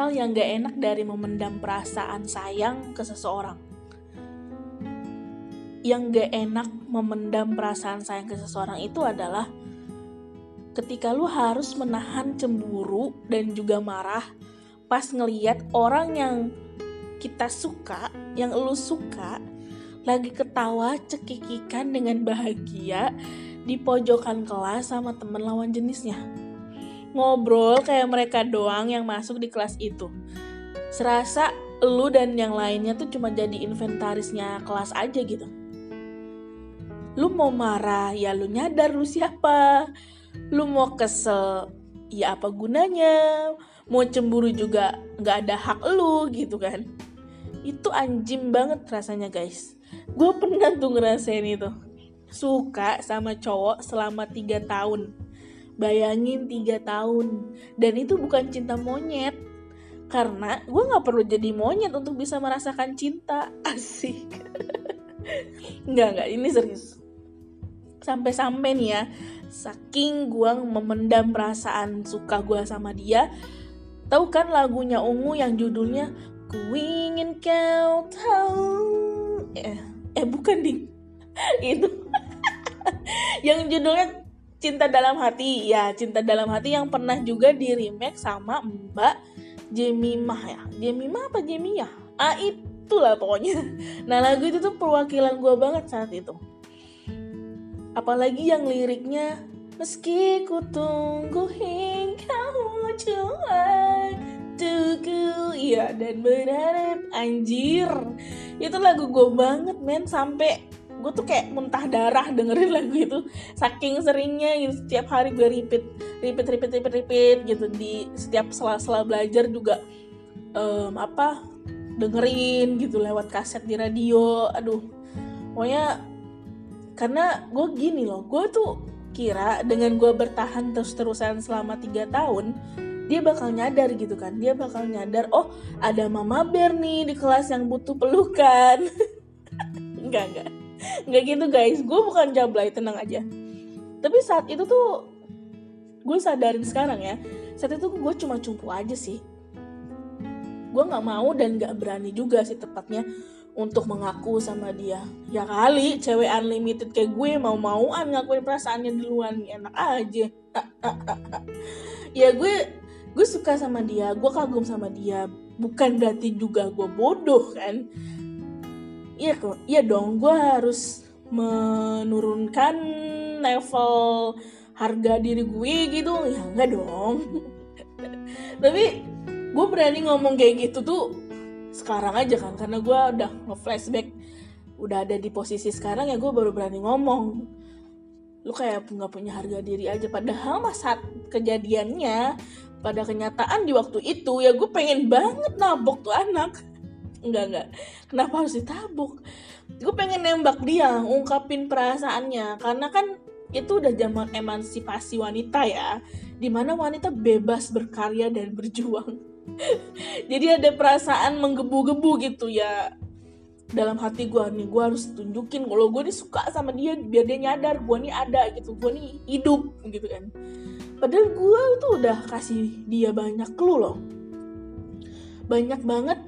hal yang gak enak dari memendam perasaan sayang ke seseorang. Yang gak enak memendam perasaan sayang ke seseorang itu adalah ketika lu harus menahan cemburu dan juga marah pas ngeliat orang yang kita suka, yang lu suka, lagi ketawa cekikikan dengan bahagia di pojokan kelas sama temen lawan jenisnya ngobrol kayak mereka doang yang masuk di kelas itu. Serasa lu dan yang lainnya tuh cuma jadi inventarisnya kelas aja gitu. Lu mau marah, ya lu nyadar lu siapa. Lu mau kesel, ya apa gunanya. Mau cemburu juga nggak ada hak lu gitu kan. Itu anjing banget rasanya guys. Gue pernah tuh ngerasain itu. Suka sama cowok selama 3 tahun Bayangin tiga tahun. Dan itu bukan cinta monyet. Karena gue gak perlu jadi monyet untuk bisa merasakan cinta. Asik. Enggak, enggak. Ini serius. Sampai-sampai nih ya. Saking gue memendam perasaan suka gue sama dia. Tahu kan lagunya Ungu yang judulnya Ku ingin kau tahu Eh, eh bukan ding Itu Yang judulnya Cinta Dalam Hati. Ya Cinta Dalam Hati yang pernah juga di remake sama Mbak Jemimah ya. Jemimah apa Jemiyah? Ah itulah pokoknya. Nah lagu itu tuh perwakilan gue banget saat itu. Apalagi yang liriknya meski ku tunggu hingga ujung tuku ya dan berharap anjir. Itu lagu gue banget men sampai gue tuh kayak muntah darah dengerin lagu itu. Saking seringnya gitu setiap hari gue repeat repeat repeat repeat repeat gitu. Di setiap sela-sela belajar juga um, apa dengerin gitu lewat kaset di radio. Aduh pokoknya karena gue gini loh gue tuh kira dengan gue bertahan terus-terusan selama tiga tahun dia bakal nyadar gitu kan. Dia bakal nyadar oh ada mama bear nih di kelas yang butuh pelukan. Enggak enggak nggak gitu guys. Gue bukan jablay tenang aja. Tapi saat itu tuh gue sadarin sekarang ya. Saat itu gue cuma cumpu aja sih. Gue nggak mau dan nggak berani juga sih tepatnya untuk mengaku sama dia. Ya kali cewek unlimited kayak gue mau mauan ngakuin perasaannya duluan. Enak aja. Ya gue gue suka sama dia. Gue kagum sama dia. Bukan berarti juga gue bodoh kan iya iya dong gue harus menurunkan level harga diri gue gitu. Ya enggak dong. Tapi gue berani ngomong kayak gitu tuh sekarang aja kan karena gue udah nge-flashback udah ada di posisi sekarang ya gue baru berani ngomong. Lu kayak nggak punya harga diri aja. Padahal mas saat kejadiannya pada kenyataan di waktu itu ya gue pengen banget nabok tuh anak enggak enggak. Kenapa harus ditabuk? Gue pengen nembak dia ungkapin perasaannya. Karena kan itu udah zaman emansipasi wanita ya di mana wanita bebas berkarya dan berjuang. Jadi ada perasaan menggebu-gebu gitu ya. Dalam hati gue nih gue harus tunjukin kalau gue nih suka sama dia biar dia nyadar gue nih ada gitu gue nih hidup gitu kan. Padahal gue tuh udah kasih dia banyak clue loh. Banyak banget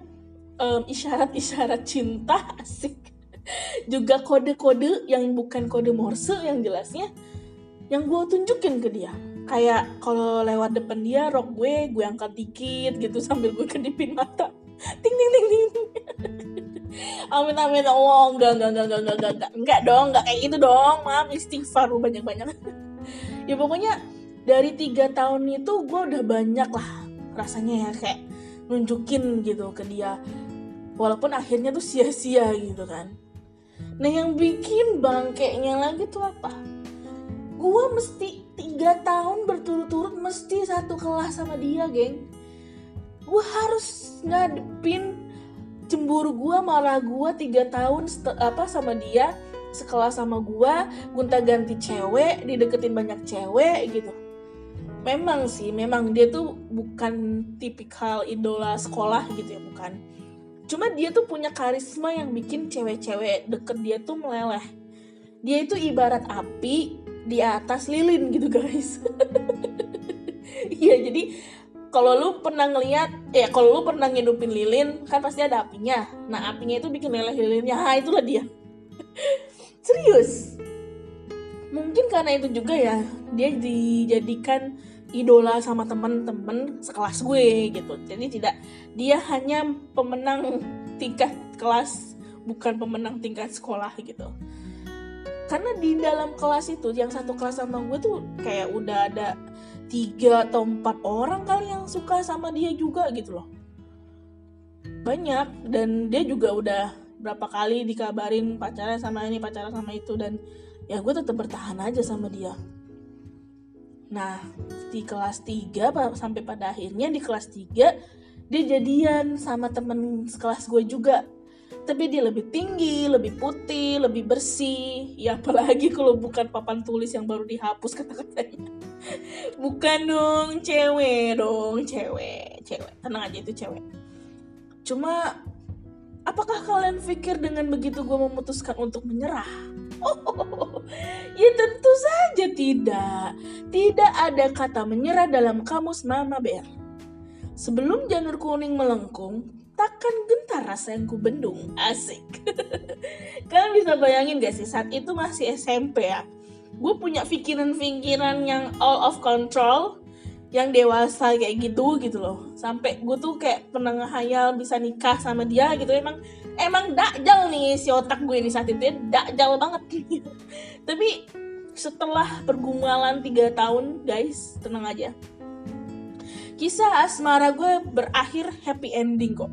um, isyarat-isyarat cinta asik. Juga kode-kode yang bukan kode Morse yang jelasnya yang gue tunjukin ke dia. Kayak kalau lewat depan dia rok gue gue angkat dikit gitu sambil gue kedipin mata. Ting ting ting ting. Amin amin oh enggak enggak enggak enggak enggak enggak enggak, dong enggak kayak gitu dong maaf. Istighfar banyak banyak ya pokoknya dari tiga tahun itu gue udah banyak lah rasanya ya kayak nunjukin gitu ke dia walaupun akhirnya tuh sia-sia gitu kan. Nah yang bikin bangkeknya lagi tuh apa? Gue mesti tiga tahun berturut-turut mesti satu kelas sama dia geng. Gue harus ngadepin cemburu gue marah gue tiga tahun apa sama dia sekelas sama gue gunta ganti cewek dideketin banyak cewek gitu. Memang sih memang dia tuh bukan tipikal idola sekolah gitu ya bukan cuma dia tuh punya karisma yang bikin cewek-cewek deket dia tuh meleleh. Dia itu ibarat api di atas lilin gitu guys. Iya jadi kalau lu pernah ngeliat ya kalau lu pernah ngidupin lilin kan pasti ada apinya. Nah apinya itu bikin meleleh lilinnya. Ha itulah dia. Serius? Mungkin karena itu juga ya dia dijadikan idola sama temen-temen sekelas gue gitu. Jadi tidak dia hanya pemenang tingkat kelas bukan pemenang tingkat sekolah gitu. Karena di dalam kelas itu yang satu kelas sama gue tuh kayak udah ada tiga atau empat orang kali yang suka sama dia juga gitu loh. Banyak dan dia juga udah berapa kali dikabarin pacaran sama ini pacaran sama itu dan ya gue tetap bertahan aja sama dia nah di kelas 3 sampai pada akhirnya di kelas 3 dia jadian sama temen sekelas gue juga tapi dia lebih tinggi, lebih putih, lebih bersih. Ya apalagi kalau bukan papan tulis yang baru dihapus kata-katanya. Bukan dong cewek dong, cewek, cewek. Tenang aja itu cewek. Cuma apakah kalian pikir dengan begitu gue memutuskan untuk menyerah? Oh, ya tentu saja tidak. Tidak ada kata menyerah dalam kamus Mama Bear. Sebelum janur kuning melengkung, takkan gentar rasa yang kubendung asik kalian bisa bayangin gak sih saat itu masih SMP ya gue punya pikiran-pikiran yang all of control yang dewasa kayak gitu gitu loh sampai gue tuh kayak pernah ngehayal bisa nikah sama dia gitu emang emang dakjal nih si otak gue ini saat itu ya dakjal banget tapi setelah pergumulan tiga tahun guys tenang aja kisah asmara gue berakhir happy ending kok.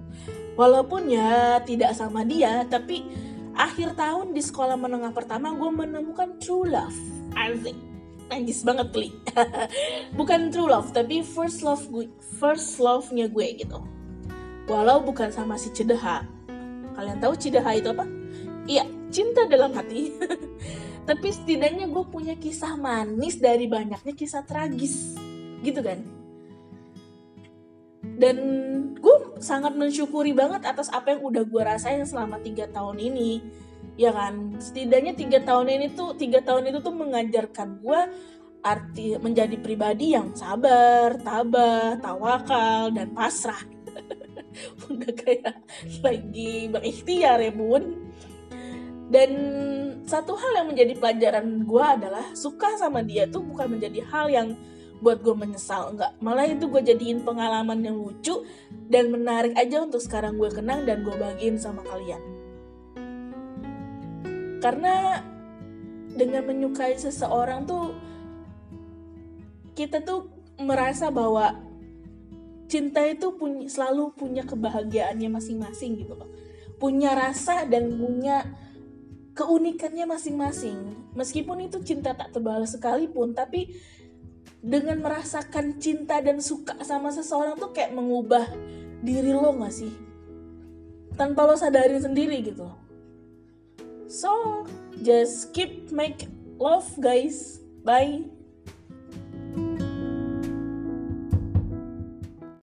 Walaupun ya tidak sama dia, tapi akhir tahun di sekolah menengah pertama gue menemukan true love. Asik. Najis banget kli. bukan true love, tapi first love gue, first love-nya gue gitu. Walau bukan sama si Cedeha. Kalian tahu Cedeha itu apa? Iya, cinta dalam hati. tapi setidaknya gue punya kisah manis dari banyaknya kisah tragis. Gitu kan? dan gue sangat mensyukuri banget atas apa yang udah gue rasain selama tiga tahun ini ya kan setidaknya tiga tahun ini tuh tiga tahun itu tuh mengajarkan gue arti menjadi pribadi yang sabar, tabah, tawakal dan pasrah. udah kayak lagi berikhtiar ya bun. Dan satu hal yang menjadi pelajaran gue adalah suka sama dia tuh bukan menjadi hal yang buat gue menyesal enggak malah itu gue jadiin pengalaman yang lucu dan menarik aja untuk sekarang gue kenang dan gue bagiin sama kalian karena dengan menyukai seseorang tuh kita tuh merasa bahwa cinta itu punya selalu punya kebahagiaannya masing-masing gitu loh punya rasa dan punya keunikannya masing-masing meskipun itu cinta tak tebal sekalipun tapi dengan merasakan cinta dan suka sama seseorang tuh kayak mengubah diri lo gak sih? Tanpa lo sadarin sendiri gitu. So, just keep make love guys. Bye.